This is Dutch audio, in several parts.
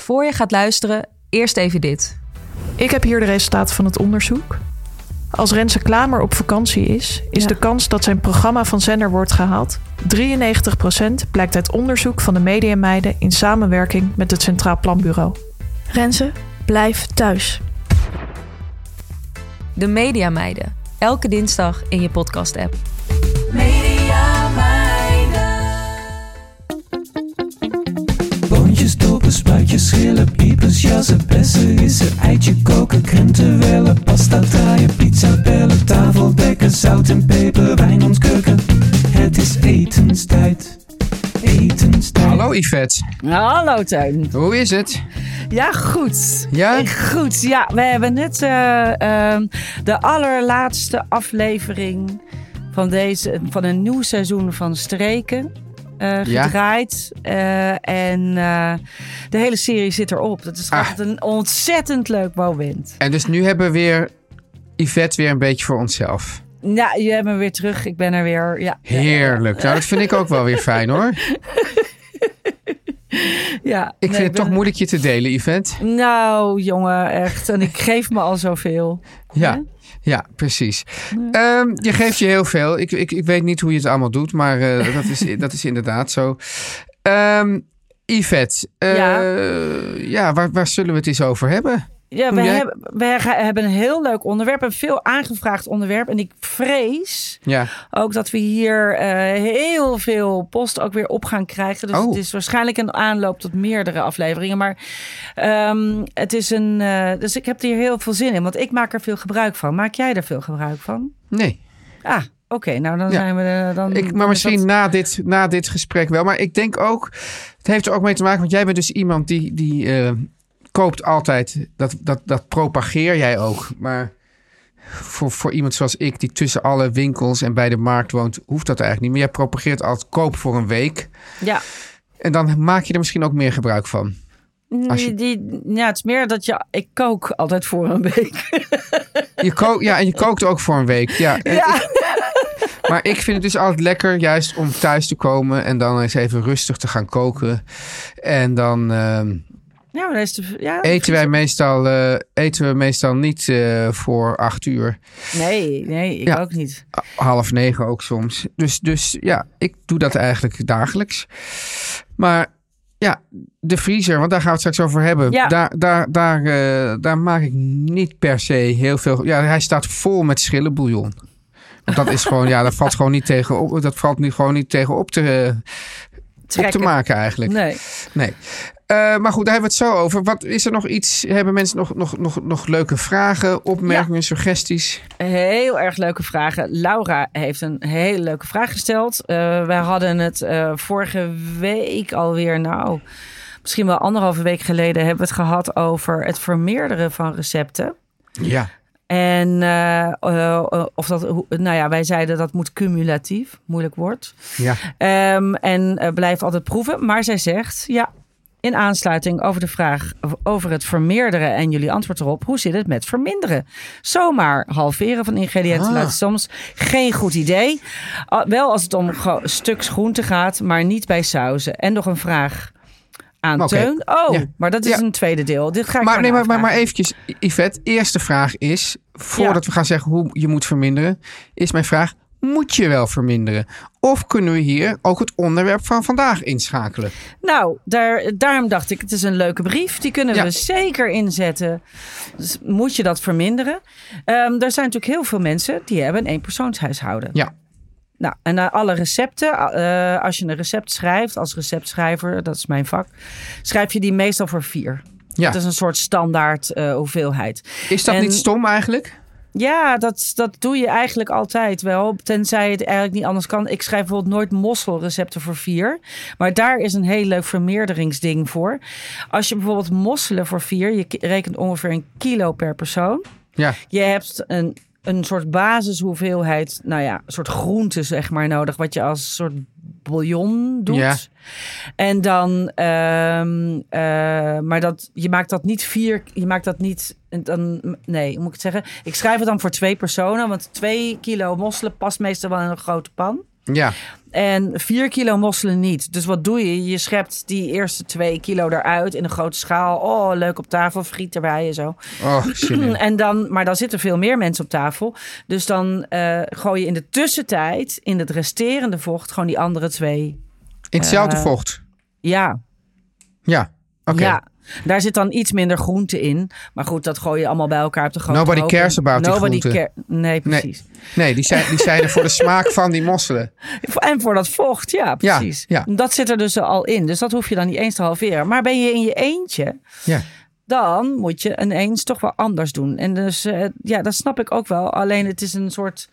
Voor je gaat luisteren, eerst even dit. Ik heb hier de resultaten van het onderzoek. Als Renze Klamer op vakantie is, is Ja. de kans dat zijn programma van zender wordt gehaald 93% blijkt uit onderzoek van de Mediameiden in samenwerking met het Centraal Planbureau. Renze, blijf thuis. De Mediameiden. Elke dinsdag in je podcast-app. Boontjes, dopen, spuitjes, schillen, piepers, jassen, bessen, rissen, eitje koken, krenten wellen, pasta draaien, pizza bellen, tafel dekken, zout en peper, wijn ontkurken. Het is etenstijd, etenstijd. Hallo Yvette, Hallo Teun. hoe is het? Ja, goed. Ja? Goed, ja. We hebben net eh, ehm, de allerlaatste aflevering van, deze, van een nieuw seizoen van Streken eh, Ja. gedraaid. Eh, en eh, de hele serie zit erop. Dat is Ah. een ontzettend leuk moment. En dus nu hebben we weer Yvette weer een beetje voor onszelf. Ja, je hebt me weer terug. Ik ben er weer. Ja, Heerlijk. Nou, dat vind ik ook wel weer fijn hoor. ja. Ik Nee, vind het toch moeilijk je te delen, Yvette. Nou, jongen, echt. En ik geef me al zoveel. Ja, ja precies. Ehm, je geeft je heel veel. Ik, ik, ik weet niet hoe je het allemaal doet, maar eh, dat, is, dat is inderdaad zo. Ehm Yvette, eh, Ja. ja, waar, waar zullen we het eens over hebben? Ja, we, Jij- hebben, we hebben een heel leuk onderwerp. Een veel aangevraagd onderwerp. En ik vrees Ja, ook dat we hier eh, heel veel post ook weer op gaan krijgen. Dus Oh. het is waarschijnlijk een aanloop tot meerdere afleveringen. Maar ehm, het is een. eh, dus ik heb er hier heel veel zin in. Want ik maak er veel gebruik van. Maak jij er veel gebruik van? nee. Ah, oké. nou, dan Ja. zijn we. eh, dan, Ik, maar is misschien dat- na, dit, na dit gesprek wel. Maar ik denk ook, het heeft er ook mee te maken, want jij bent dus iemand die, die koopt altijd, dat, dat, dat propageer jij ook. Maar voor, voor iemand zoals ik, die tussen alle winkels en bij de markt woont, hoeft dat eigenlijk niet. Maar jij propageert altijd koop voor een week. Ja. En dan maak je er misschien ook meer gebruik van. Als je- Die, die, ja, het is meer dat je. Ik kook altijd voor een week. Je ko ja, en je kookt ook voor een week. Ja, en Ja. ik- maar ik vind het dus altijd lekker juist om thuis te komen en dan eens even rustig te gaan koken. En dan ehm, Ja, maar dat is de, ja, eten wij meestal, eh, eten we meestal niet eh, voor acht uur. Nee, nee, ik Ja. ook niet. Half negen ook soms. Dus, dus ja, ik doe dat eigenlijk dagelijks. Maar ja, de vriezer, want daar gaan we het straks over hebben. Ja. Daar, daar, daar, eh, daar maak ik niet per se heel veel. Ja, hij staat vol met schillenbouillon. Want dat is gewoon, ja, dat valt gewoon niet tegen op. Dat valt niet, gewoon niet tegen op te, op te maken eigenlijk. Nee. Nee. Eh, maar goed, daar hebben we het zo over. Wat is er nog iets? Hebben mensen nog, nog, nog, nog leuke vragen, opmerkingen, suggesties? Heel erg leuke vragen. Laura heeft een hele leuke vraag gesteld. Eh wij hadden het eh, vorige week alweer, nou, misschien wel anderhalve week geleden, hebben we het gehad over het vermeerderen van recepten. Ja. En of dat, nou ja, wij zeiden dat moet cumulatief, moeilijk woord. Ja. Ehm, en eh, blijf altijd proeven. Maar zij zegt, ja, in aansluiting over de vraag over het vermeerderen en jullie antwoord erop, hoe zit het met verminderen? Zomaar halveren van ingrediënten Ah. lijkt soms geen goed idee. Ah, wel als het om stuks groente gaat, maar niet bij sauzen. En nog een vraag aan. Teun. Oh, Ja. maar dat is Ja. een tweede deel. Dit ga ik Maar, nee, maar, maar, maar eventjes, Yvette. Eerste vraag is, voordat Ja. we gaan zeggen hoe je moet verminderen, is mijn vraag, moet je wel verminderen? Of kunnen we hier ook het onderwerp van vandaag inschakelen? Nou, daar, daarom dacht ik, het is een leuke brief. Die kunnen Ja. we zeker inzetten. Dus moet je dat verminderen? Ehm er zijn natuurlijk heel veel mensen die hebben een eenpersoonshuishouden. Ja. Nou, en naar alle recepten, eh, als je een recept schrijft, als receptschrijver, dat is mijn vak, schrijf je die meestal voor vier. Ja. Dat is een soort standaard eh, hoeveelheid. Is dat En- niet stom eigenlijk? Ja, dat, dat doe je eigenlijk altijd wel. Tenzij het eigenlijk niet anders kan. Ik schrijf bijvoorbeeld nooit mosselrecepten voor vier. Maar daar is een heel leuk vermeerderingsding voor. Als je bijvoorbeeld mosselen voor vier, je rekent ongeveer een kilo per persoon. Ja. Je hebt een, een soort basishoeveelheid, nou ja, een soort groente zeg maar nodig. Wat je als soort bouillon doet. Ja. En dan, ehm, eh, maar dat, je maakt dat niet vier, je maakt dat niet, dan, nee, hoe moet ik het zeggen? Ik schrijf het dan voor twee personen, want twee kilo mosselen past meestal wel in een grote pan. Ja. En vier kilo mosselen niet. Dus wat doe je? Je schept die eerste twee kilo eruit in een grote schaal. Oh, leuk op tafel, friet erbij en zo. Oh. En dan, maar dan zitten veel meer mensen op tafel. Dus dan eh, gooi je in de tussentijd, in het resterende vocht, gewoon die andere twee. In hetzelfde Eh, vocht. Ja, Ja. Oké. ja. Daar zit dan iets minder groente in. Maar goed, dat gooi je allemaal bij elkaar op de grote Nobody hoop. cares about die Nobody groente. care- Nee, precies. Nee, die zijn, die zijn er voor de smaak van die mosselen. En voor dat vocht, ja, precies. ja. Dat zit er dus al in. Dus dat hoef je dan niet eens te halveren. Maar ben je in je eentje, Ja. dan moet je ineens toch wel anders doen. En dus, eh, ja, dat snap ik ook wel. Alleen het is een soort,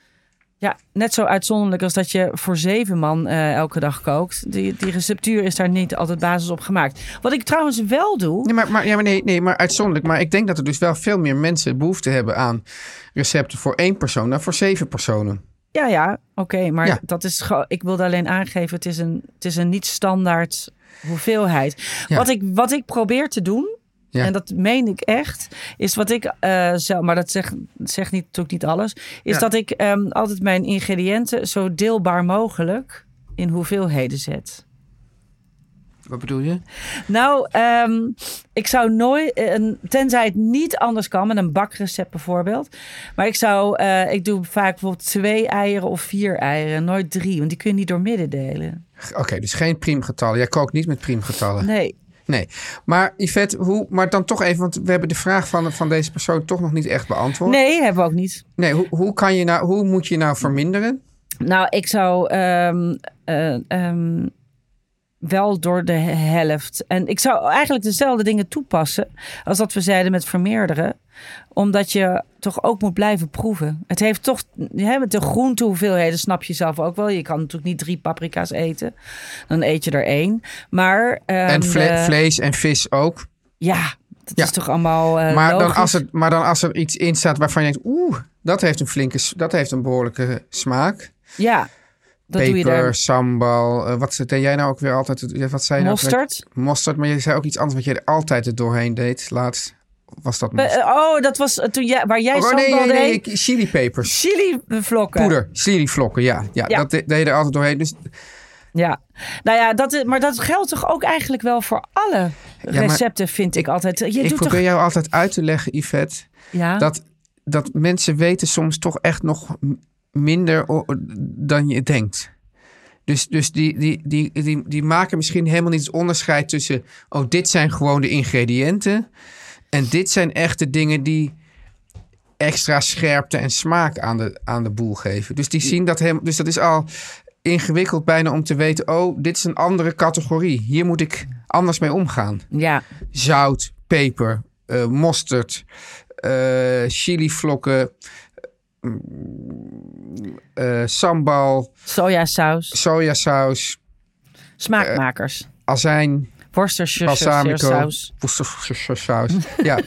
ja, net zo uitzonderlijk als dat je voor zeven man eh, elke dag kookt. Die, die receptuur is daar niet altijd basis op gemaakt. Wat ik trouwens wel doe, Nee, maar, maar, ja, maar nee, nee, maar uitzonderlijk. Maar ik denk dat er dus wel veel meer mensen behoefte hebben aan recepten voor één persoon dan voor zeven personen. ja, ja, oké, maar Ja. dat is ik wilde alleen aangeven, het is een, het is een niet standaard hoeveelheid. Ja. Wat, ik, wat ik probeer te doen, Ja. En dat meen ik echt. Is wat ik eh zelf, maar dat zegt, zegt niet, natuurlijk niet alles. Is Ja. dat ik ehm, altijd mijn ingrediënten zo deelbaar mogelijk in hoeveelheden zet. Wat bedoel je? Nou, ehm, ik zou nooit, eh, tenzij het niet anders kan, met een bakrecept bijvoorbeeld. Maar ik zou, eh, ik doe vaak bijvoorbeeld twee eieren of vier eieren, nooit drie, want die kun je niet door midden delen. Oké, dus geen priemgetallen. Jij kookt niet met priemgetallen. Nee. Nee. Maar Yvette, hoe, maar dan toch even, want we hebben de vraag van, van deze persoon toch nog niet echt beantwoord. Nee, hebben we ook niet. Nee, hoe, hoe, kan je nou, hoe moet je nou verminderen? Nou, ik zou ehm, eh, ehm, wel door de helft. En ik zou eigenlijk dezelfde dingen toepassen als dat we zeiden met vermeerderen. Omdat je toch ook moet blijven proeven. Het heeft toch, hè, met de groentehoeveelheden snap je zelf ook wel. Je kan natuurlijk niet drie paprika's eten. Dan eet je er één. Maar, ehm, en vle- de- vlees en vis ook. ja, dat Ja. is toch allemaal eh, maar, dan als er, maar dan als er iets in staat waarvan je denkt, oeh, dat heeft een flinke, dat heeft een behoorlijke smaak. Ja, dat doe je daar. sambal, eh, wat deed jij nou ook weer altijd? Wat zei je nou? Mosterd. Mosterd, maar je zei ook iets anders wat je er altijd er doorheen deed. Laatst was dat. Eh, oh, dat was eh, toen jij, waar jij Oh, nee, nee, nee, deed. ik- chilipepers. Chili vlokken. Poeder, chilivlokken, ja. ja. Ja. Dat de- deed je er altijd doorheen. Dus Ja, nou ja, dat is, maar dat geldt toch ook eigenlijk wel voor alle recepten, vind ik, altijd. Je ik doet probeer toch... jou altijd uit te leggen, Yvette, Ja, dat, dat mensen weten soms toch echt nog minder dan je denkt. Dus, dus die, die, die, die, die maken misschien helemaal niet het onderscheid tussen... oh, dit zijn gewoon de ingrediënten... en dit zijn echt de dingen die extra scherpte en smaak aan de, aan de boel geven. Dus die zien dat helemaal... Dus dat is al ingewikkeld bijna om te weten... oh, dit is een andere categorie. Hier moet ik anders mee omgaan. Ja, zout, peper, eh, mosterd, eh chilivlokken, mm, eh, sambal, sojasaus, sojasaus, smaakmakers, azijn, Worcestershire saus. Ja.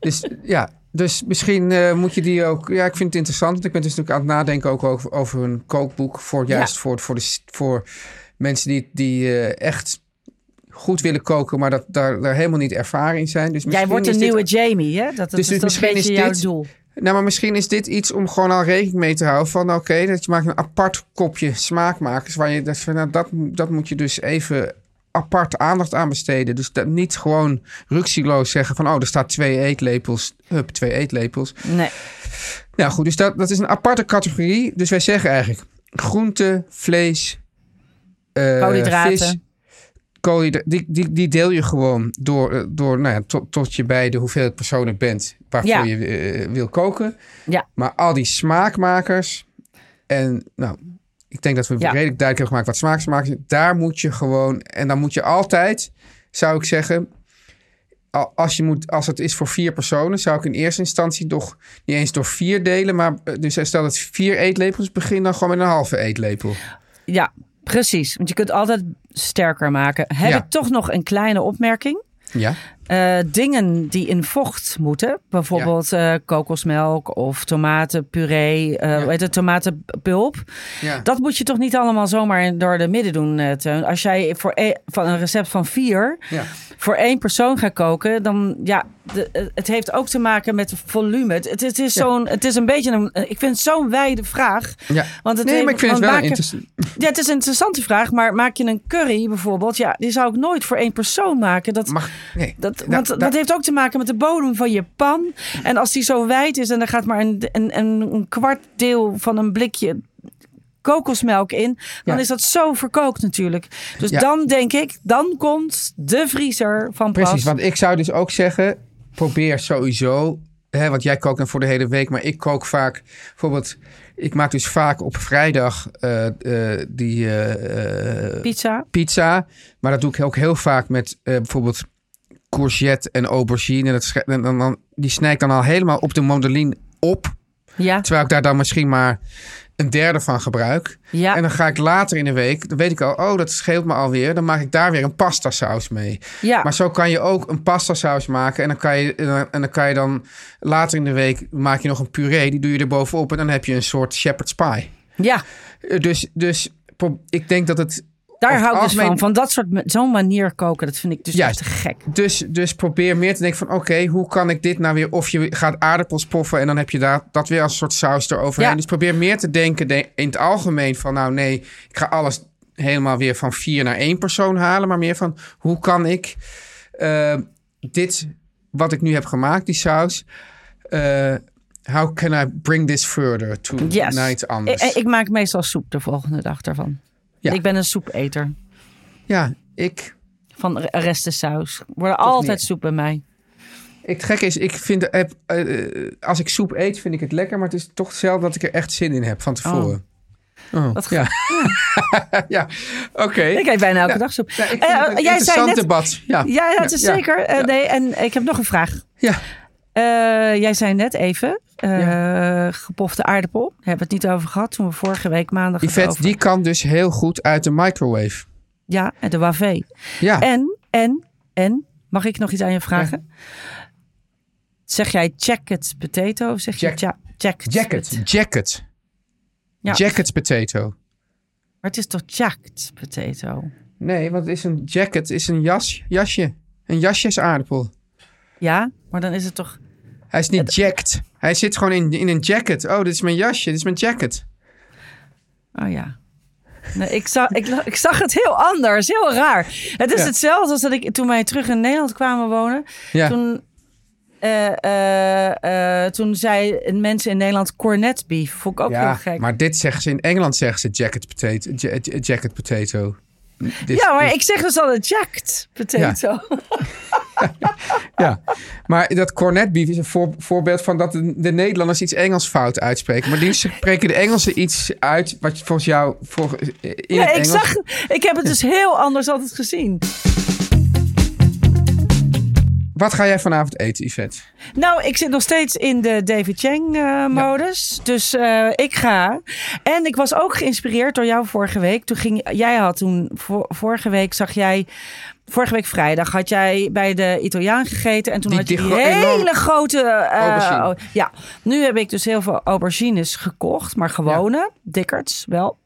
dus ja, dus misschien eh, moet je die ook. Ja, ik vind het interessant. Want ik ben dus natuurlijk aan het nadenken ook over, over een kookboek voor juist Ja. voor, voor, de, voor mensen die, die eh, echt goed willen koken, maar dat daar, daar helemaal niet ervaren in zijn. Dus Jij wordt een dit- nieuwe Jamie, hè? Dat, dat, Dus is dat misschien een beetje is jouw dit- doel. Nou, maar misschien is dit iets om gewoon al rekening mee te houden. Van oké, dat je maakt een apart kopje smaakmakers. Waar je dat, van, nou, dat, dat moet je dus even apart aandacht aan besteden. Dus dat niet gewoon ruksigloos zeggen van... oh, er staat twee eetlepels. Hup, twee eetlepels. Nee. Nou goed, dus dat, dat is een aparte categorie. Dus wij zeggen eigenlijk groente, vlees, Koolhydraten. vis, koolhydraten. Die, die, die deel je gewoon door, eh, door nou ja, tot, tot je bij de hoeveelheid personen bent waarvoor Ja. je eh, wil koken. Ja. Maar al die smaakmakers en nou, ik denk dat we Ja. redelijk duidelijk hebben gemaakt wat smaakmakers zijn. Daar moet je gewoon en dan moet je altijd, zou ik zeggen, al- als, je moet, als het is voor vier personen, zou ik in eerste instantie toch niet eens door vier delen. Maar eh, dus stel dat vier eetlepels, begin dan gewoon met een halve eetlepel. Ja, precies. Want je kunt altijd sterker maken. Heb Ja. ik toch nog een kleine opmerking? Ja, Eh, dingen die in vocht moeten, bijvoorbeeld eh, kokosmelk of tomatenpuree, eh Ja. hoe heet het, tomatenpulp. ja. Dat moet je toch niet allemaal zomaar door de midden doen, eh, Teun. Als jij voor e- van een recept van vier ja. voor één persoon gaat koken, dan ja, de, eh, het heeft ook te maken met volume. Het, het, is zo'n, het is een beetje een, ik vind het zo'n wijde vraag. ja. Want het Nee, heeft- maar ik vind het wel maken- interessant. Ja, het is een interessante vraag, maar maak je een curry bijvoorbeeld, ja, die zou ik nooit voor één persoon maken. Dat, Mag, nee. dat, Nou, want dat heeft ook te maken met de bodem van je pan. En als die zo wijd is en er gaat maar een, een, een, een kwart deel van een blikje kokosmelk in, dan Ja. is dat zo verkookt natuurlijk. Dus Ja. dan denk ik, dan komt de vriezer van pas. Precies, want ik zou dus ook zeggen, probeer sowieso, hè, want jij kookt dan voor de hele week, maar ik kook vaak, bijvoorbeeld, ik maak dus vaak op vrijdag eh, eh, die eh, Pizza. pizza, maar dat doe ik ook heel vaak met bijvoorbeeld courgette en aubergine. En dat, en dan, dan, die snij ik dan al helemaal op de mandoline op, Ja, terwijl ik daar dan misschien maar een derde van gebruik. ja. En dan ga ik later in de week, dan weet ik al, oh, dat scheelt me alweer. Dan maak ik daar weer een pasta saus mee. ja. Maar zo kan je ook een pasta saus maken. En dan kan je, en dan- kan je dan later in de week maak je nog een puree. Die doe je er bovenop. En dan heb je een soort shepherd's pie. ja. Eh, Dus, dus ik denk dat het. Daar hou ik dus van. Van dat soort, zo'n manier koken, dat vind ik dus Juist. te gek. Dus, dus probeer meer te denken van oké, hoe kan ik dit nou weer... Of je gaat aardappels poffen en dan heb je daar, dat weer als soort saus eroverheen. Ja. Dus probeer meer te denken de- in het algemeen van nou nee, ik ga alles helemaal weer van vier naar één persoon halen. Maar meer van hoe kan ik eh, dit wat ik nu heb gemaakt, die saus... eh, how can I bring this further to Yes. iets Ik, anders? ik maak meestal soep de volgende dag daarvan. Ja. Ik ben een soepeter. ja, ik... Van re- restensaus. Worden altijd soep bij mij. Ik, het gekke is, ik vind, eh, eh, als ik soep eet, vind ik het lekker. Maar het is toch zelden dat ik er echt zin in heb van tevoren. Oh, Wat ja. ja, oké. Ik eet bijna elke Ja. dag soep. Ja, ik vind Eh, het een jij zei interessant net- debat. Ja, Ja, het is zeker. Nee, en ik heb nog een vraag. Ja. Eh, jij zei net even, eh, gepofte aardappel. Daar hebben we het niet over gehad toen we vorige week maandag Yvette, over... die kan dus heel goed uit de microwave. Ja, en de wavé. Ja, En, en, en, mag ik nog iets aan je vragen? Zeg jij jacket potato of zeg Jack- je ja, jacket? jacket, jacket. Ja. Jacket potato. Maar het is toch jacket potato? Nee, want het is een jacket, is een jas, jasje. Een jasjesaardappel. Ja, maar dan is het toch... Hij is niet jacked. Hij zit gewoon in, in een jacket. Oh, dit is mijn jasje, dit is mijn jacket. Oh ja. Nee, ik, zag, ik, ik zag het heel anders, heel raar. Het is Ja. hetzelfde als dat ik toen wij terug in Nederland kwamen wonen. Ja, Toen, eh, eh, eh, toen zei mensen in Nederland cornet beef. Vond ik ook heel ja gek. maar dit zeggen ze in Engeland zeggen ze jacket potato. ja- ja- jacket potato. Dit- ja, maar dit- ik zeg dus altijd jacked potato. Ja, maar dat cornet beef is een voor- voorbeeld van dat de, de Nederlanders iets Engels fout uitspreken. Maar die spreken de Engelsen iets uit wat volgens jou voor, in Ja, het ik, Engels... zag, ik heb het dus heel anders altijd gezien. Wat ga jij vanavond eten, Yvette? Nou, ik zit nog steeds in de David Chang-modus. Dus eh, ik ga. En ik was ook geïnspireerd door jou vorige week. Toen ging, jij had toen, vor- vorige week zag jij... Vorige week vrijdag had jij bij de Italiaan gegeten. En toen Die- had je die hele grote... oh, ja, nu heb ik dus heel veel aubergines gekocht. Maar gewone, dikkerts wel.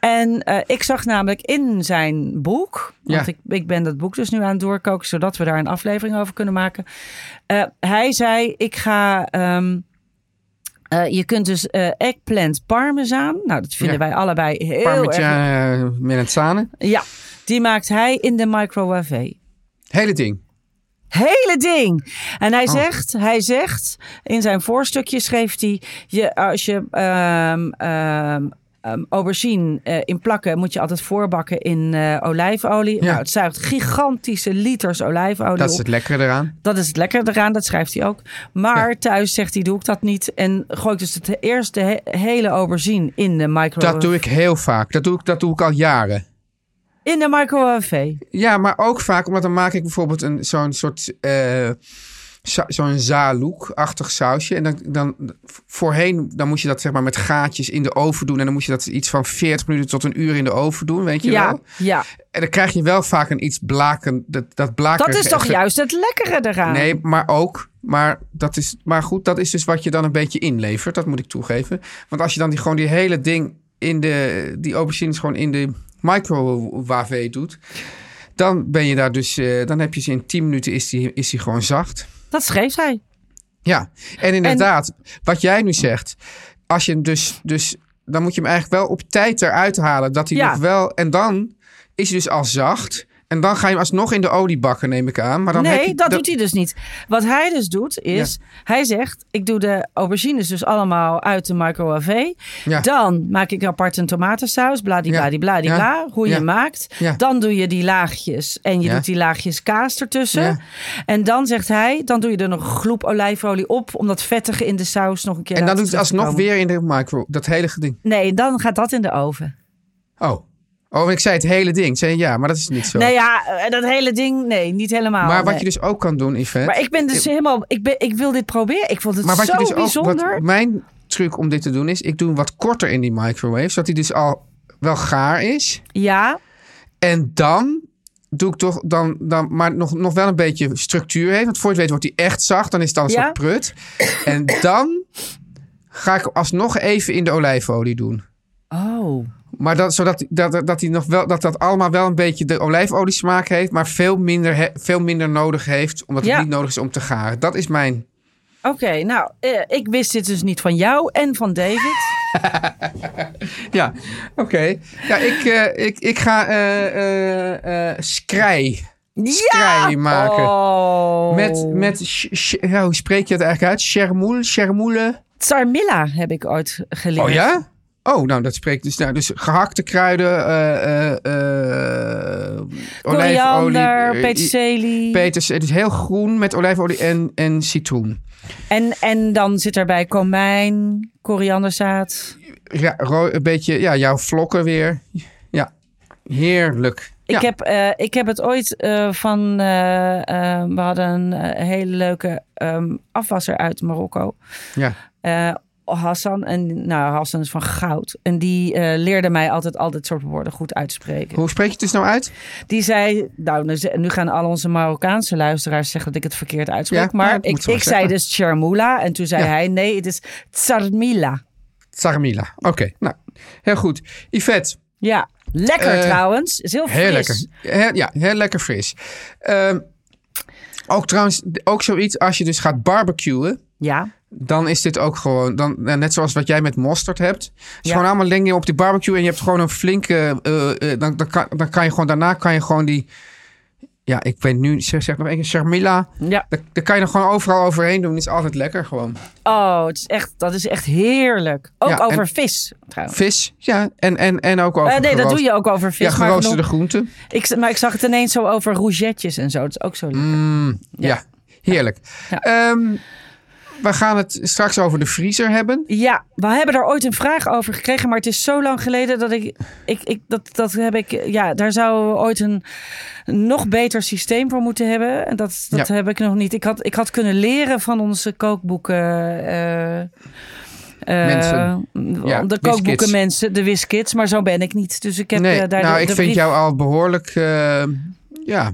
En eh, ik zag namelijk in zijn boek... Want Ja. ik, ik ben dat boek dus nu aan het doorkoken... zodat we daar een aflevering over kunnen maken. Eh, hij zei, ik ga... ehm, eh, je kunt dus eh eggplant parmesan. Nou, dat vinden Ja. wij allebei heel erg... Parmigiano melanzane. Ja, Die maakt hij in de microwave. Hele ding. Hele ding. En Oh. hij zegt, hij zegt, in zijn voorstukje schreef hij, je, als je ehm ehm, aubergine eh, in plakken moet je altijd voorbakken in eh, olijfolie. Ja. Nou, het zuigt gigantische liters olijfolie Dat is het lekkere eraan. Dat is het lekker eraan, dat schrijft hij ook. Maar thuis zegt hij, doe ik dat niet. En gooi ik dus het eerste he- hele aubergine in de microwave. Dat doe ik heel vaak. Dat doe ik, dat doe ik al jaren. In de microwave. Ja, maar ook vaak, omdat dan maak ik bijvoorbeeld een, zo'n soort. sa- zo'n zalouk-achtig sausje. En dan, dan voorheen dan moest je dat zeg maar met gaatjes in de oven doen. En dan moest je dat iets van 40 minuten tot een uur in de oven doen, weet je Ja, wel. ja. En dan krijg je wel vaak een iets blaken. Dat, dat, blaken, Dat is toch juist het lekkere eraan? Nee, maar ook. Maar, dat is, maar goed, dat is dus wat je dan een beetje inlevert. Dat moet ik toegeven. Want als je dan die, gewoon die hele ding in de... Die aubergines gewoon in de microwave doet... Dan ben je daar dus... eh, dan heb je ze in 10 minuten is die, is die gewoon zacht. Dat schreef hij. Ja, en inderdaad, wat jij nu zegt... Als je hem dus... dus dan moet je hem eigenlijk wel op tijd eruit halen. Dat hij Ja. nog wel... En dan is hij dus al zacht... En dan ga je hem alsnog in de olie bakken, neem ik aan. Maar dan heb nee, je, dat doet hij dus niet. Wat hij dus doet, is... Hij zegt, ik doe de aubergines dus allemaal uit de microwave. Ja. Dan maak ik apart een tomatensaus. Bladibladibladibla. Ja. Hoe je maakt. Dan doe je die laagjes. En je doet die laagjes kaas ertussen. En dan zegt hij, dan doe je er nog een gloep olijfolie op. Om dat vettige in de saus nog een keer En dan doet het alsnog weer in de micro. Dat hele ding. Nee, dan gaat dat in de oven. Oh. Oh, ik zei het hele ding. Ik Zei, ja, maar dat is niet zo. Nee, ja, eh, dat hele ding, nee, niet helemaal. maar wat nee. je dus ook kan doen, Yvette. Maar ik ben dus helemaal, ik, ben, ik wil dit proberen. Ik vond het maar wat zo je dus ook, bijzonder. wat mijn truc om dit te doen is, ik doe hem wat korter in die microwave, zodat hij dus al wel gaar is. Ja, En dan doe ik toch dan, dan maar nog, nog wel een beetje structuur heeft. Want voor je weet wordt hij echt zacht, dan is het dan een Ja. soort prut. En dan ga ik alsnog even in de olijfolie doen. Oh. Maar dat, zodat dat, dat, hij nog wel, dat dat allemaal wel een beetje de olijfolie smaak heeft, maar veel minder, he- veel minder nodig heeft, omdat Ja. het niet nodig is om te garen. Dat is mijn. Oké, nou, eh, ik wist dit dus niet van jou en van David. Ja, oké. Ja, ik, eh, ik, ik ga eh eh eh skrij. Skrij maken. Oh. Met, met sh- sh- ja, hoe spreek je het eigenlijk uit? Chermoul, chermoule. Tsarmilla heb ik ooit geleerd. Oh ja? Oh, nou, dat spreekt dus. Nou, dus gehakte kruiden, eh Koriander, eh, peterselie. Peters, het is heel groen met olijfolie en, en citroen. en, en dan zit erbij komijn, korianderzaad. Ja, een beetje, ja, jouw vlokken weer. Ja, heerlijk. Ik, ja. heb, ik heb het ooit van... we hadden een hele leuke ehm, afwasser uit Marokko. Ja. Hassan. En nou, Hassan is van goud. En die eh, leerde mij altijd al dit soort woorden goed uitspreken. Hoe spreek je het dus nou uit? Die zei, nou, nu gaan al onze Marokkaanse luisteraars zeggen dat ik het verkeerd uitspreek. Ja, maar ik, ik zei dus charmoula. En toen zei Ja. hij, nee, het is tsarmila. Sarmila. Oké, nou, heel goed. Yvette, Ja, lekker Eh, trouwens. Is heel fris. heel lekker. Heel- ja, heel lekker fris. Ehm, ook trouwens, ook zoiets als je dus gaat barbecuen. Ja, Dan is dit ook gewoon, dan, nou, net zoals wat jij met mosterd hebt. Het is Ja. gewoon allemaal dingen op die barbecue. En je hebt gewoon een flinke, eh, eh, dan, dan, kan, dan kan je gewoon, daarna kan je gewoon die, ja, ik weet nu, zeg, zeg nog één keer, Charmilla. ja. Daar, daar kan je er gewoon overal overheen doen. is altijd lekker gewoon. Oh, het is echt, dat is echt heerlijk. Ook Ja, over vis, trouwens. Vis, ja, en, en, en ook over Eh, nee, dat doe je ook over vis. Ja, maar, geroosterde genoeg- groenten. ik, maar ik zag het ineens zo over rougetjes en zo. Dat is ook zo lekker. Mm, ja. heerlijk. Ja. Ehm, we gaan het straks over de vriezer hebben. Ja, we hebben daar ooit een vraag over gekregen, maar het is zo lang geleden dat ik, ik, ik dat, dat heb ik, ja, daar zou ooit een, een nog beter systeem voor moeten hebben. En dat, dat Ja. heb ik nog niet. Ik had, ik had kunnen leren van onze kookboeken. eh, eh, Mensen. Ja, de kookboeken mensen, de Wiskids, maar zo ben ik niet. Dus ik heb nee, eh, daar nou, de, ik vind jou al behoorlijk, eh, ja,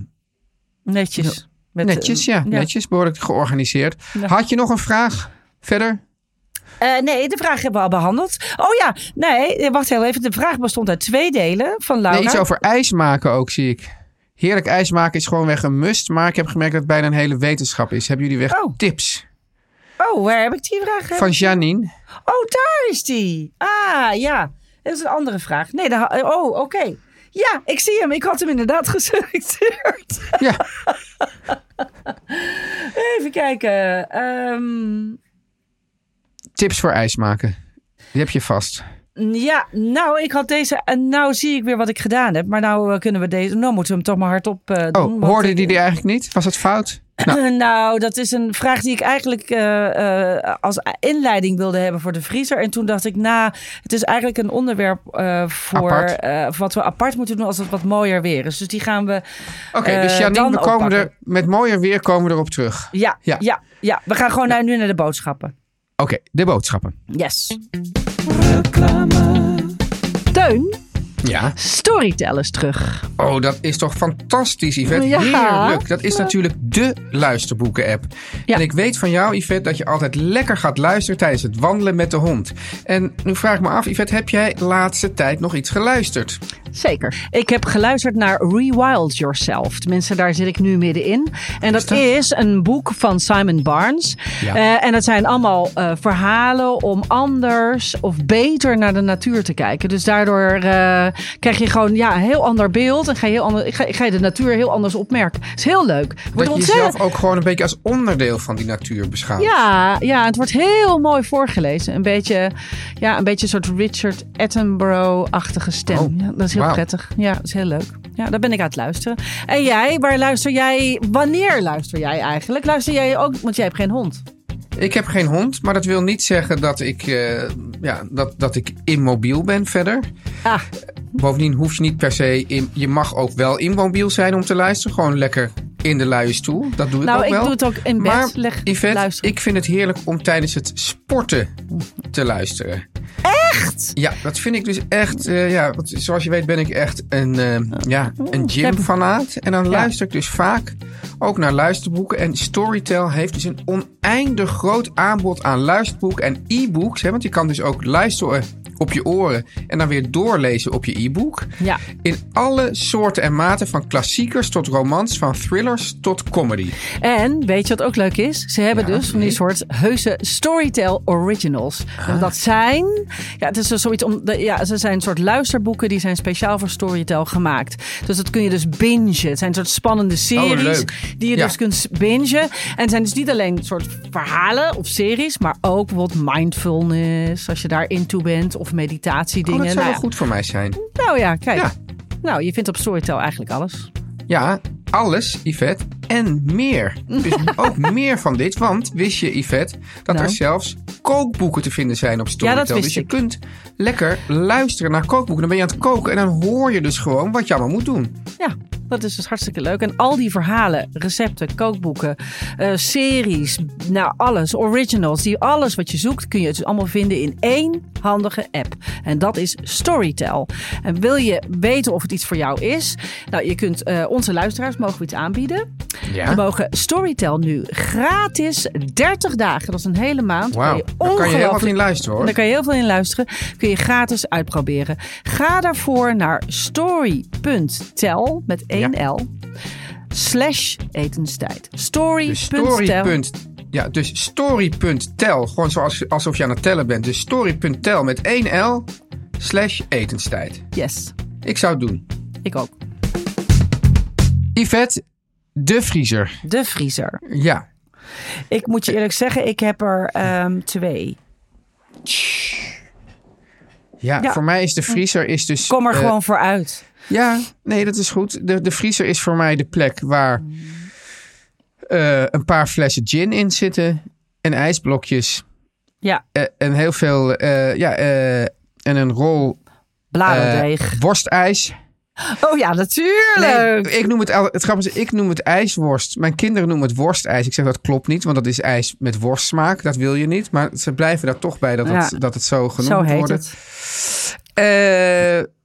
netjes. Met, netjes, ja, netjes, behoorlijk georganiseerd. Ja. Had je nog een vraag verder? Eh, nee, de vraag hebben we al behandeld. Oh ja, nee, wacht heel even. De vraag bestond uit twee delen van Laura. Nee, iets over ijs maken ook, zie ik. Heerlijk ijs maken is gewoon weg een must. Maar ik heb gemerkt dat het bijna een hele wetenschap is. Hebben jullie weg Oh. tips? Oh, waar heb ik die vraag? Van Janine. Oh, daar is die. Ah, ja. Dat is een andere vraag. Nee, daar- oh, oké. Ja, ik zie hem. Ik had hem inderdaad geselecteerd. Ja, Even kijken. Ehm, tips voor ijs maken. Die heb je vast. ja, nou, ik had deze. En nou zie ik weer wat ik gedaan heb. Maar nou eh, kunnen we deze. Nou moeten we hem toch maar hardop eh doen. Oh, hoorde ik- die die eigenlijk niet? Was het fout? Nou, Nou. dat is een vraag die ik eigenlijk eh, eh, als inleiding wilde hebben voor de vriezer. En toen dacht ik, nou, het is eigenlijk een onderwerp eh, voor eh, wat we apart moeten doen als het wat mooier weer is. Dus die gaan we. Oké, dus Janine, dan we komen oppakken. er met mooier weer komen we erop terug. Ja, Ja. ja. ja, We gaan gewoon naar, nu naar de boodschappen. Oké, de boodschappen. Yes. Teun, Ja. Storytel is terug. Oh, dat is toch fantastisch, Yvette. Ja. Heerlijk. Dat is natuurlijk de luisterboeken-app. Ja. En ik weet van jou, Yvette, dat je altijd lekker gaat luisteren tijdens het wandelen met de hond. En nu vraag ik me af, Yvette, heb jij de laatste tijd nog iets geluisterd? Zeker. Ik heb geluisterd naar Rewild Yourself. Tenminste, daar zit ik nu middenin. En dat dat? is een boek van Simon Barnes. Ja. Eh, en dat zijn allemaal eh, verhalen om anders of beter naar de natuur te kijken. Dus daardoor eh, krijg je gewoon ja, een heel ander beeld. En ga je, heel ander, ga, ga je de natuur heel anders opmerken. Het is heel leuk. Het wordt Dat je jezelf ook gewoon een beetje als onderdeel van die natuur beschouwt. Ja, ja, het wordt heel mooi voorgelezen. Een beetje, ja, een beetje een soort Richard Attenborough-achtige stem. Oh, ja, dat is heel prettig. Ja, dat is heel leuk. Ja, daar ben ik aan het luisteren. En jij, waar luister jij? Wanneer luister jij eigenlijk? Luister jij ook, want jij hebt geen hond. Ik heb geen hond, maar dat wil niet zeggen dat ik, eh, ja, dat, dat ik immobiel ben verder. Ah, Bovendien hoef je niet per se... In, je mag ook wel immobiel zijn om te luisteren. Gewoon lekker in de luie stoel. Dat doe ik nou, ook ik wel. doe het ook in bed. Maar Leg, Yvette, luisteren. ik vind het heerlijk om tijdens het sporten te luisteren. Echt? Ja, dat vind ik dus echt... eh, ja, want zoals je weet ben ik echt een, eh, ja, een gymfanaat. En dan luister ik dus vaak ook naar luisterboeken. En Storytel heeft dus een oneindig groot aanbod aan luisterboeken en e-books. Want je kan dus ook luisteren op je oren en dan weer doorlezen op je e-book. Ja. In alle soorten en maten, van klassiekers tot romans, van thrillers tot comedy. En weet je wat ook leuk is? Ze hebben Ja, dus van die nee. soort heuse Storytel Originals. Ah. Dat zijn, ja, het is dus zoiets om, de- ja, ze zijn een soort luisterboeken die zijn speciaal voor Storytel gemaakt. Dus dat kun je dus bingen. Het zijn een soort spannende series Oh, leuk. die je Ja. dus kunt bingen. En het zijn dus niet alleen een soort verhalen of series, maar ook bijvoorbeeld mindfulness, als je daar into bent, of meditatiedingen. Oh, dat zou nou, wel goed voor mij zijn. nou ja, kijk. Ja. Nou, je vindt op Storytel eigenlijk alles. Ja, alles, Yvette, en meer. Dus ook meer van dit. Want wist je, Yvette, dat Nou. er zelfs kookboeken te vinden zijn op Storytel. Ja, dat wist dus je ik. kunt lekker luisteren naar kookboeken. Dan ben je aan het koken en dan hoor je dus gewoon wat je allemaal moet doen. Ja, dat is dus hartstikke leuk. En al die verhalen, recepten, kookboeken, eh, series, nou alles, originals, die alles wat je zoekt, kun je dus allemaal vinden in één handige app. En dat is Storytel. En wil je weten of het iets voor jou is? Nou, je kunt eh, onze luisteraars mogen we iets aanbieden. Ja. We mogen Storytel nu gratis 30 dagen, dat is een hele maand. Daar kan je heel ongelooflijk- in luisteren en hoor. daar kan je heel veel in luisteren. Kun je gratis uitproberen. Ga daarvoor naar story.tel met 1 L slash etenstijd. Dus Story.tel. Ja, dus story.tel. Gewoon zoals, alsof je aan het tellen bent. Dus story.tel met 1 L slash etenstijd. Yes, Ik zou het doen. ik ook. Yvette, de vriezer. De vriezer. Ja. Ik moet je eerlijk zeggen, ik heb er ehm, twee. Ja, Ja. voor mij is de vriezer is dus... Kom er eh, gewoon voor uit. Ja, nee, dat is goed. De, de vriezer is voor mij de plek waar eh, een paar flessen gin in zitten. En ijsblokjes. Ja, eh, en heel veel... ja, en een rol bladerdeeg. worstijs. oh ja, natuurlijk. Nee, ik noem het, het grappige is, ik noem het ijsworst. Mijn kinderen noemen het worstijs. Ik zeg dat klopt niet, want dat is ijs met worstsmaak. Dat wil je niet. Maar ze blijven daar toch bij dat, het, dat het zo genoemd Zo moet heet het. Eh,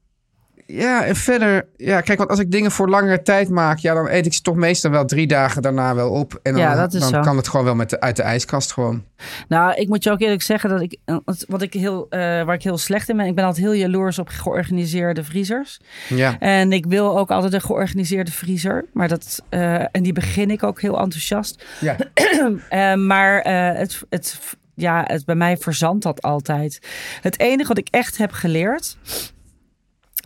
ja, en verder... Ja, kijk, want als ik dingen voor langere tijd maak... Ja, dan eet ik ze toch meestal wel drie dagen daarna wel op. En dan, Ja, dat is dan zo. kan het gewoon wel met de, uit de ijskast gewoon. Nou, ik moet je ook eerlijk zeggen dat ik, eh, wat- ik heel, eh, waar ik heel slecht in ben, ik ben altijd heel jaloers op georganiseerde vriezers. Ja. En ik wil ook altijd een georganiseerde vriezer. Maar dat, eh, en die begin ik ook heel enthousiast. ja. Maar het, het, ja, het, bij mij verzandt dat altijd. Het enige wat ik echt heb geleerd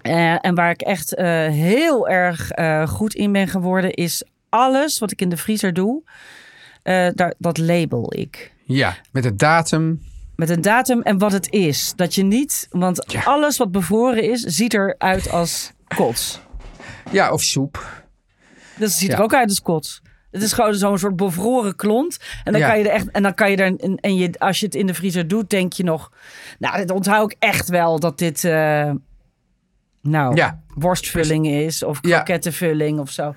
Eh, en waar ik echt eh, heel erg eh, goed in ben geworden, is alles wat ik in de vriezer doe, daar, dat label ik. Ja, met de datum. Met een datum en wat het is. Dat je niet, want Ja. alles wat bevroren is, ziet eruit als kots. Ja, of soep. Het ziet Ja. er ook uit als kots. Het is gewoon zo'n soort bevroren klont. En dan Ja. kan je er echt. En dan kan je er. En, en je, als je het in de vriezer doet, denk je nog. Nou, dit onthoud ik echt wel dat dit. Nou, Ja. worstvulling is. Of krokettenvulling of zo.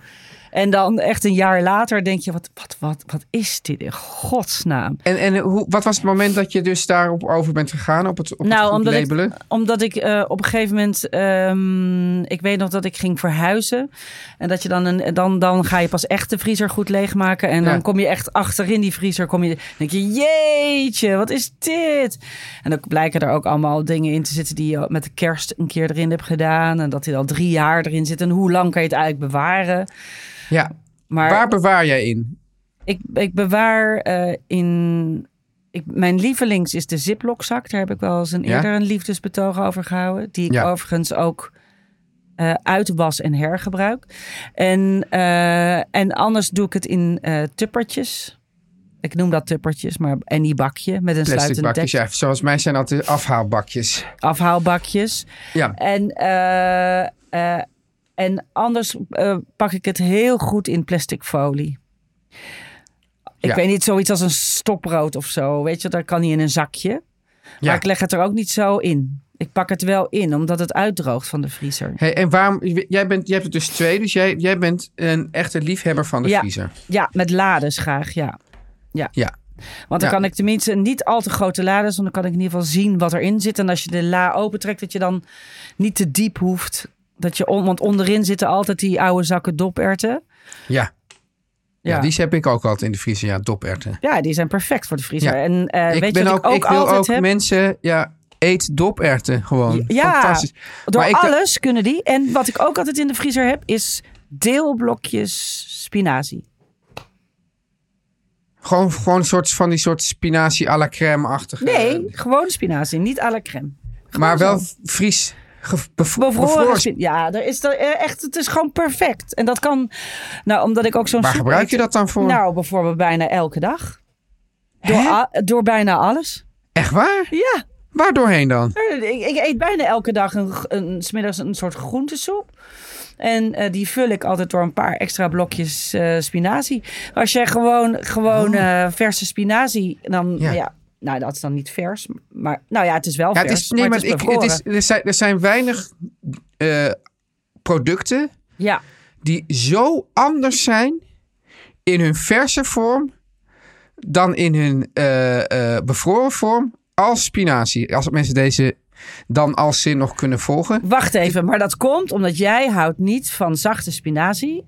En dan echt een jaar later denk je: wat, wat, wat, wat is dit in godsnaam? En, en hoe, wat was het moment dat je dus daarop over bent gegaan? Op het, op Nou, omdat ik, labelen? omdat ik eh, op een gegeven moment, ehm, ik weet nog dat ik ging verhuizen. En dat je dan, een, dan, dan ga je pas echt de vriezer goed leegmaken. En Ja. dan kom je echt achterin die vriezer, kom je, denk je, jeetje, wat is dit? En dan blijken er ook allemaal dingen in te zitten die je met de kerst een keer erin hebt gedaan. En dat die al drie jaar erin zit. En hoe lang kan je het eigenlijk bewaren? Ja. Maar Waar bewaar jij in? ik, ik bewaar eh, in. Ik, mijn lievelings is de Ziploc-zak. Daar heb ik wel eens een Ja? eerder een liefdesbetoog over gehouden. Die ik Ja. overigens ook eh uitwas en hergebruik. En, eh, en anders doe ik het in eh tuppertjes. Ik noem dat tuppertjes, maar en die bakje met een Plastic sluitend bakjes. Ja, zoals mij zijn dat de afhaalbakjes. Afhaalbakjes. Ja. En, en anders eh, pak ik het heel goed in plastic folie. Ik Ja. weet niet, zoiets als een stokbrood of zo. Weet je, dat kan niet in een zakje. Ja. Maar ik leg het er ook niet zo in. Ik pak het wel in, omdat het uitdroogt van de vriezer. Hey, en waarom, jij, bent, jij hebt er dus twee, dus jij, jij bent een echte liefhebber van de Ja. vriezer. Ja, met lades graag, ja. Ja. Ja. Want dan Ja. kan ik tenminste niet al te grote lades, want dan kan ik in ieder geval zien wat erin zit. En als je de la opentrekt, dat je dan niet te diep hoeft. Dat je on, want onderin zitten altijd die oude zakken doperwten. Ja. Ja, Ja. die heb ik ook altijd in de vriezer. Ja, doperwten. Ja, die zijn perfect voor de vriezer. Ja. En eh, ik weet ben je ook, ik ook, ik wil ook heb? mensen, ja, eet doperwten gewoon. Ja, Fantastisch. Door Maar ik- alles kunnen die. En wat ik ook altijd in de vriezer heb, is deelblokjes spinazie. Gewoon, gewoon een soort van die soort spinazie à la crème-achtige. Nee, gewoon spinazie, niet à la crème. maar wel zo. vries. Bevroren bevroren. spin- Ja, er is er, eh, echt, het is gewoon perfect. En dat kan, nou, omdat ik ook zo'n Waar gebruik eet- je dat dan voor? Nou, bijvoorbeeld bijna elke dag. Door, door bijna alles. Echt waar? Ja, Waar doorheen dan? ik, ik eet bijna elke dag een, een, 's middags een soort groentesoep. En eh, die vul ik altijd door een paar extra blokjes eh, spinazie. Als je gewoon, gewoon eh, verse spinazie, dan Oh. Ja. ja. Nou, dat is dan niet vers. Maar nou ja, het is wel Ja, vers. het is, nee, maar maar het is ik, het is, er, zijn, er zijn weinig eh, producten Ja, die zo anders zijn in hun verse vorm dan in hun eh, eh, bevroren vorm als spinazie. Als mensen deze dan als zin nog kunnen volgen. wacht even. Maar dat komt omdat jij houdt niet van zachte spinazie.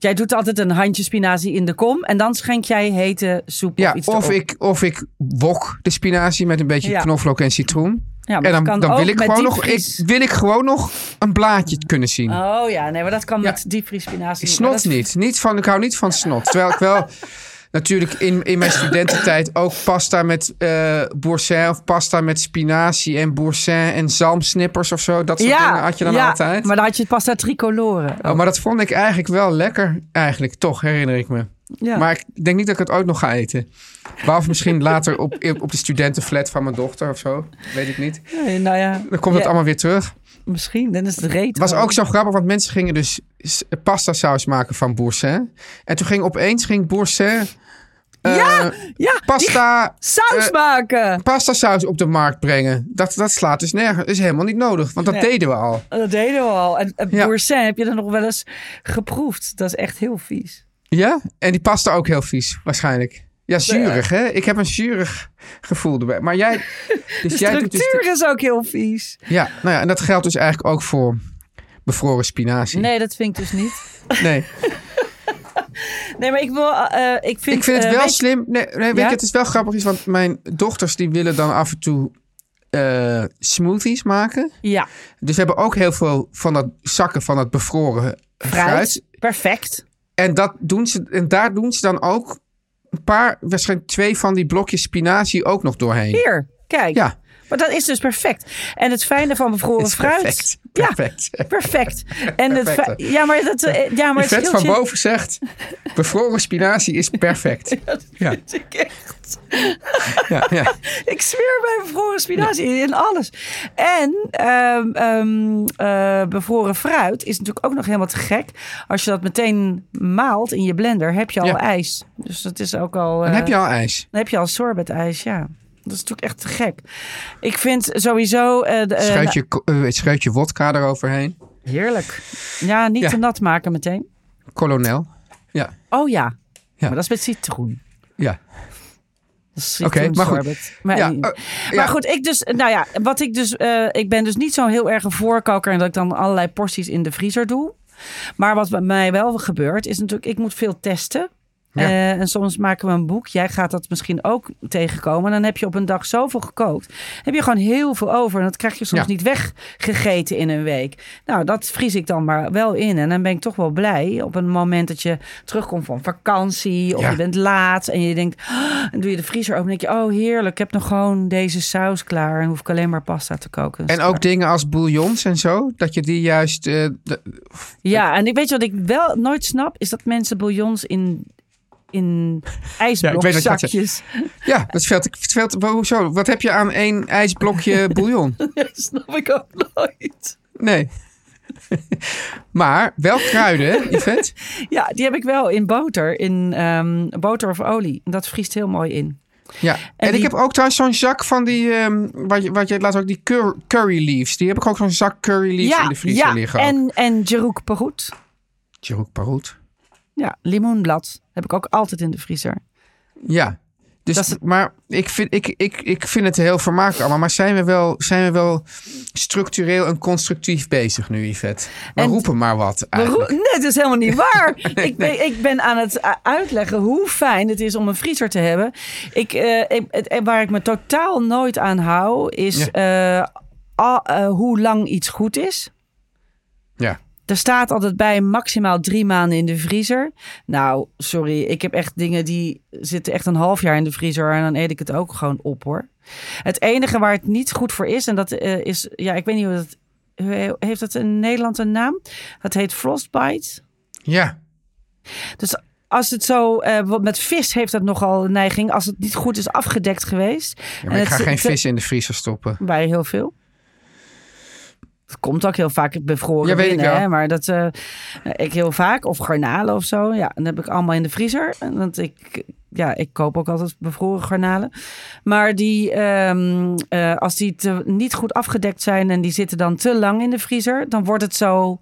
Jij doet altijd een handje spinazie in de kom. En dan schenk jij hete soep Ja, of iets of erop. ik, of ik wok de spinazie met een beetje Ja. knoflook en citroen. Ja, maar en dan, dan wil, ik gewoon nog, ik, wil ik gewoon nog een blaadje kunnen zien. Oh ja, nee, maar dat kan Ja. met diepvriespinazie. Snot dat- niet. niet van, ik hou niet van snot. Terwijl ik wel natuurlijk in, in mijn studententijd ook pasta met eh boursin of pasta met spinazie en boursin en zalmsnippers of zo. Dat soort dingen had je dan ja, altijd. Maar dan had je pasta tricolore. Oh, maar dat vond ik eigenlijk wel lekker. Eigenlijk, toch, herinner ik me. ja. Maar ik denk niet dat ik het ooit nog ga eten. Behalve misschien later op, op de studentenflat van mijn dochter of zo. Weet ik niet. Nee, nou ja, Dan komt het Ja, allemaal weer terug. Misschien, dan is het reet. Was ook zo grappig, want mensen gingen dus pasta saus maken van boursin. En toen ging opeens ging boursin eh, Ja, ja, pasta, saus eh, maken. pasta saus op de markt brengen. Dat, dat slaat dus nergens. Dat is helemaal niet nodig, want dat Nee. deden we al. Dat deden we al. En, en Ja. boursin heb je er nog wel eens geproefd. Dat is echt heel vies. Ja? En die pasta ook heel vies, waarschijnlijk. Ja, zuurig, hè? Ik heb een zuurig gevoel erbij. Maar jij... Dus De jij dus structuur is ook heel vies. Ja, nou ja, en dat geldt dus eigenlijk ook voor bevroren spinazie. Nee, dat vind ik dus niet. Nee. Nee, maar ik wil... eh, ik vind, ik vind het eh, wel weet slim. Nee, nee weet Ja? je, het is wel grappig, is, want mijn dochters die willen dan af en toe eh, smoothies maken. Ja, Dus we hebben ook heel veel van dat zakken van dat bevroren fruit. fruit. Perfect. En, dat doen ze, en daar doen ze dan ook een paar, waarschijnlijk twee van die blokjes spinazie ook nog doorheen. Hier, kijk. Ja. Maar dat is dus perfect. En het fijne van bevroren fruit. perfect. Ja, Perfect. perfect. En het ja, maar dat, eh, ja, maar het Yvette van je- boven zegt, bevroren spinazie is perfect. Ja, Ik echt- ja, ja. Ik zweer bij bevroren spinazie in alles. En ehm, ehm, eh, bevroren fruit is natuurlijk ook nog helemaal te gek. Als je dat meteen maalt in je blender, heb je al ijs. Dus dat is ook al. Dan eh, heb je al ijs. dan heb je al sorbet-ijs, ja. Dat is natuurlijk echt te gek. Ik vind sowieso... de, eh, Scheut je, eh, scheut je wodka eroverheen. Heerlijk. Ja, niet Ja. te nat maken meteen. Kolonel. Ja, Oh ja. Ja. Maar dat is met citroen. ja. Oké, maar goed. Maar, Ja, maar ja. goed, ik dus, nou ja, wat ik dus, ik ben dus niet zo heel erg een voorkoker en dat ik dan allerlei porties in de vriezer doe. Maar wat bij mij wel gebeurt, is natuurlijk, ik moet veel testen. Ja. Eh, en soms maken we een boek. Jij gaat dat misschien ook tegenkomen. En dan heb je op een dag zoveel gekookt. Heb je gewoon heel veel over. En dat krijg je soms Ja. niet weggegeten in een week. Nou, dat vries ik dan maar wel in. En dan ben ik toch wel blij op een moment dat je terugkomt van vakantie. Of Ja. je bent laat. En je denkt, "Ah," en doe je de vriezer open. En denk je, oh heerlijk. Ik heb nog gewoon deze saus klaar. En hoef ik alleen maar pasta te koken. En ook dingen als bouillons en zo, dat je die juist... eh, de- Ja, en ik weet je wat ik wel nooit snap? Is dat mensen bouillons in, in gaat ijsblokzakjes... ja, dat is veel te... Veel te maar hoezo? Wat heb je aan één ijsblokje bouillon? Ja, snap ik ook nooit. Nee. maar wel kruiden, Yvette? Ja, die heb ik wel in boter. In ehm, boter of olie. Dat vriest heel mooi in. Ja. En, ik die- heb ook trouwens zo'n zak van die... ehm, wat, je, wat je laat ook die cur- curry leaves. Die heb ik ook zo'n zak curry leaves ja, in de vriezer ja. liggen. ook. En, en Jerouk Perout. Jeroen Paroet. Ja, limoenblad. Heb ik ook altijd in de vriezer. Ja. Dus, Dat is- maar ik vind, ik, ik, ik vind het heel vermakelijk allemaal. Maar zijn we, wel, zijn we wel structureel en constructief bezig nu, Yvette? We En- roepen maar wat eigenlijk. roe- Nee, het is helemaal niet waar. ik, ben, ik ben aan het uitleggen hoe fijn het is om een vriezer te hebben. Ik, eh, ik, het- waar ik me totaal nooit aan hou, is eh, al- eh, hoe lang iets goed is. Ja. Er staat altijd bij maximaal drie maanden in de vriezer. Nou, sorry, ik heb echt dingen die zitten echt een half jaar in de vriezer en dan eet ik het ook gewoon op hoor. Het enige waar het niet goed voor is, en dat eh, is, ja, ik weet niet hoe dat, heeft het in Nederland een naam? Dat heet frostbite. Ja. Dus als het zo, wat met vis heeft dat nogal een neiging, als het niet goed is afgedekt geweest. Ja, en ik ga geen vis in de vriezer stoppen. Bij heel veel. Het komt ook heel vaak bevroren Ja, weet ik binnen, wel. hè? maar dat eh, ik heel vaak. Of garnalen of zo. Ja, dan heb ik allemaal in de vriezer. Want ik, ja, ik koop ook altijd bevroren garnalen. Maar die, ehm, eh, als die te, niet goed afgedekt zijn en die zitten dan te lang in de vriezer, dan wordt het zo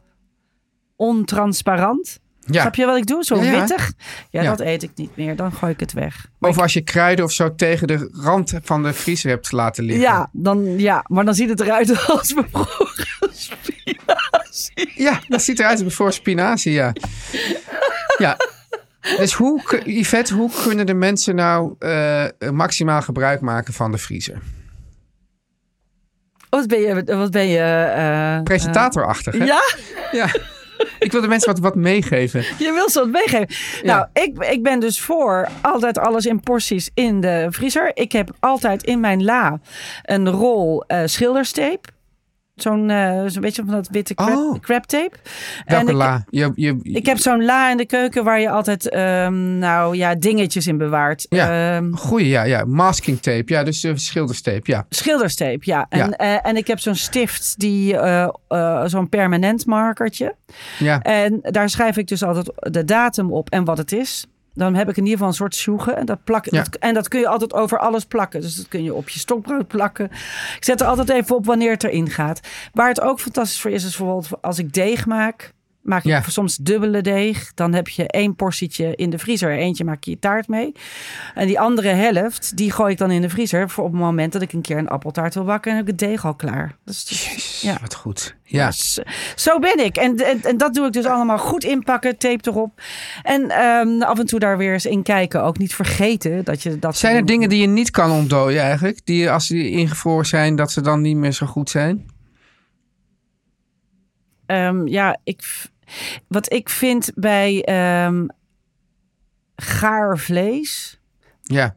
ontransparant. Ja. Snap je wat ik doe? Zo Ja, wittig. Ja, Ja. dat eet ik niet meer. Dan gooi ik het weg. Maar Of als je kruiden of zo tegen de rand van de vriezer hebt laten liggen. Ja, dan, ja, maar dan ziet het eruit als bevroren spinazie. Ja, dat ziet eruit als voor spinazie, ja. Ja. Dus hoe, Yvette, hoe kunnen de mensen nou eh, maximaal gebruik maken van de vriezer? Wat ben je? Wat ben je eh, Presentatorachtig, hè? ja, Ja. Ik wil de mensen wat, wat meegeven. je wil ze wat meegeven. Ja. Nou, ik, ik ben dus voor altijd alles in porties in de vriezer. Ik heb altijd in mijn la een rol eh schilderstape. Zo'n eh, zo'n beetje van dat witte crab, Oh. tape. Welke ik, la? Je, je, Ik heb zo'n la in de keuken waar je altijd ehm, nou ja, dingetjes in bewaart. Ja. Ehm, Goeie, ja, ja. Masking tape. Ja, dus uh, schilderstape, ja. Schilderstape, ja. En, Ja. eh, en ik heb zo'n stift, die zo'n permanent markertje. Ja, En daar schrijf ik dus altijd de datum op en wat het is. Dan heb ik in ieder geval een soort sjoegen. En dat, plak, Ja. dat, en dat kun je altijd over alles plakken. Dus dat kun je op je stokbrood plakken. Ik zet er altijd even op wanneer het erin gaat. Waar het ook fantastisch voor is, is bijvoorbeeld als ik deeg maak. Maak ik Ja. soms dubbele deeg. Dan heb je één portietje in de vriezer. Eentje maak je je taart mee. En die andere helft, die gooi ik dan in de vriezer. Voor op het moment dat ik een keer een appeltaart wil bakken. En heb ik het deeg al klaar. Dus, Jezus, Ja. wat goed. Ja, dus, zo ben ik. En, en, en dat doe ik dus allemaal goed inpakken, tape erop. En ehm, af en toe daar weer eens in kijken. Ook niet vergeten dat je dat. zijn er dingen die je niet kan ontdooien eigenlijk? Die als die ingevroren zijn, dat ze dan niet meer zo goed zijn? Ehm, ja, ik, wat ik vind bij ehm gaar vlees. Ja,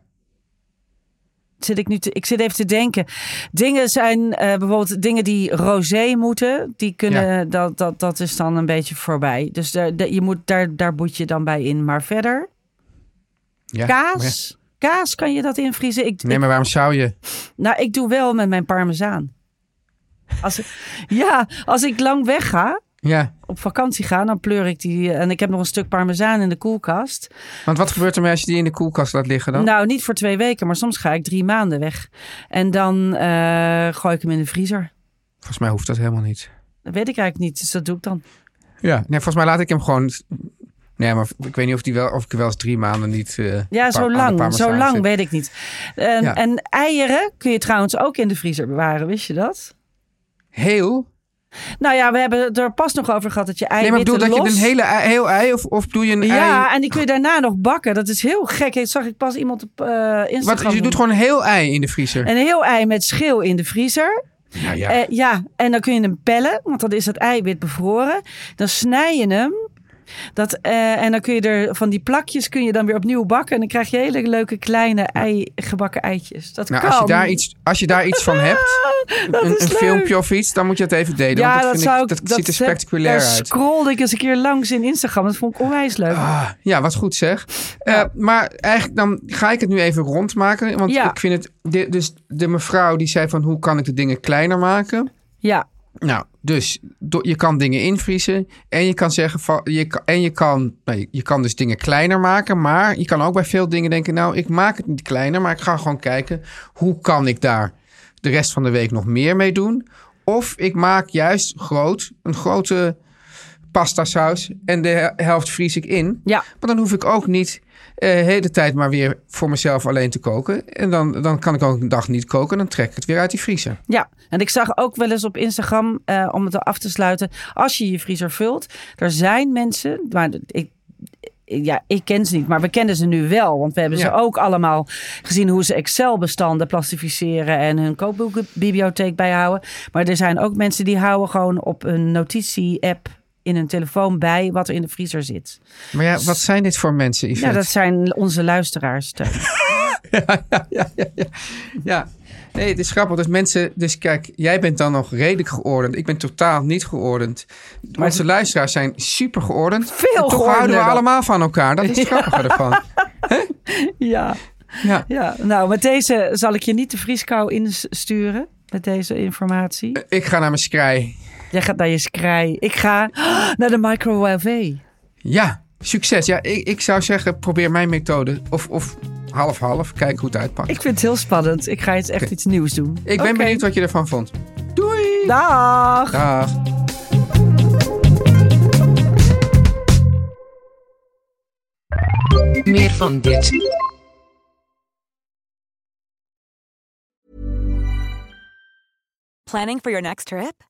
zit ik nu te, ik zit even te denken. Dingen zijn eh, bijvoorbeeld dingen die rosé moeten. Die kunnen, dat, dat, dat is dan een beetje voorbij. Dus daar, je moet, daar, daar boet je dan bij in. Maar verder, Ja, kaas. Kaas kan je dat invriezen. Ik, Nee, maar waarom zou je? nou, ik doe wel met mijn parmezaan. Als ja, als ik lang wegga, Ja, op vakantie ga, dan pleur ik die. En ik heb nog een stuk parmezaan in de koelkast. want wat gebeurt er mee als je die in de koelkast laat liggen dan? Nou, niet voor twee weken, maar soms ga ik drie maanden weg. En dan eh, gooi ik hem in de vriezer. Volgens mij hoeft dat helemaal niet. Dat weet ik eigenlijk niet, dus dat doe ik dan. Ja, nee, volgens mij laat ik hem gewoon... Nee, maar ik weet niet of, die wel, of ik wel eens drie maanden niet... eh, Ja, zo lang, zo lang zit. weet ik niet. En, Ja. en eieren kun je trouwens ook in de vriezer bewaren, wist je dat? Heel? Nou ja, we hebben het er pas nog over gehad dat je Nee, maar eiwitten bedoel dat je een hele ei, heel ei of, of doe je een Ja, ei... en die kun je daarna nog bakken. Dat is heel gek. Dat zag ik pas iemand op eh Instagram Wat, je doen. doet gewoon een heel ei in de vriezer. Een heel ei met schil in de vriezer. Nou ja. Ja. ja, en dan kun je hem pellen, want dan is dat eiwit bevroren. Dan snij je hem. Dat, eh, en dan kun je er van die plakjes kun je dan weer opnieuw bakken. En dan krijg je hele leuke kleine ei, gebakken eitjes. Dat nou, kan. als je, daar iets, als je daar iets van hebt, een, een filmpje of iets, dan moet je het even delen. Ja, want dat, dat, vind ik, dat, ziet er spectaculair uit. scrollde ik eens een keer langs in Instagram. Dat vond ik onwijs leuk. Ah, ja, wat goed zeg. Eh, maar eigenlijk dan ga ik het nu even rondmaken. Want Ja. ik vind het... De, dus de mevrouw die zei van hoe kan ik de dingen kleiner maken? Ja, Nou, dus je kan dingen invriezen. En je kan zeggen. Je, en je kan, je kan dus dingen kleiner maken. Maar je kan ook bij veel dingen denken... Nou, ik maak het niet kleiner. Maar ik ga gewoon kijken... Hoe kan ik daar de rest van de week nog meer mee doen? Of ik maak juist groot... Een grote pasta saus. En de he- helft vries ik in. ja. Maar dan hoef ik ook niet eh, de hele tijd maar weer voor mezelf alleen te koken. En dan, dan kan ik ook een dag niet koken. En dan trek ik het weer uit die vriezer. Ja, en ik zag ook wel eens op Instagram, eh, om het af te sluiten, als je je vriezer vult, er zijn mensen, maar ik, ja, ik ken ze niet, maar we kennen ze nu wel, want we hebben ze ook allemaal gezien hoe ze Excel-bestanden plastificeren en hun kookboekenbibliotheek bijhouden. Maar er zijn ook mensen die houden gewoon op een notitie-app in hun telefoon bij wat er in de vriezer zit. Maar ja, wat zijn dit voor mensen, Yvette? Ja, dat zijn onze luisteraars. Ja, ja, ja, ja. Ja, nee, het is grappig. Dus mensen, dus kijk, jij bent dan nog redelijk geordend. Ik ben totaal niet geordend. Maar Onze luisteraars zijn super geordend. Veel En toch houden we dan. allemaal van elkaar. Dat is het grappige ervan. ja. Ja. ja, nou, met deze zal ik je niet de vrieskou insturen. Met deze informatie. Ik ga naar mijn skrij. Jij gaat naar je skrij. Ik ga naar de microwave. Ja, succes. Ja, ik, ik zou zeggen, probeer mijn methode. Of, of half-half. Kijk hoe het uitpakt. Ik vind het heel spannend. Ik ga iets echt iets nieuws doen. Ik ben benieuwd wat je ervan vond. Doei! Dag! Dag. Meer van dit. Planning for your next trip?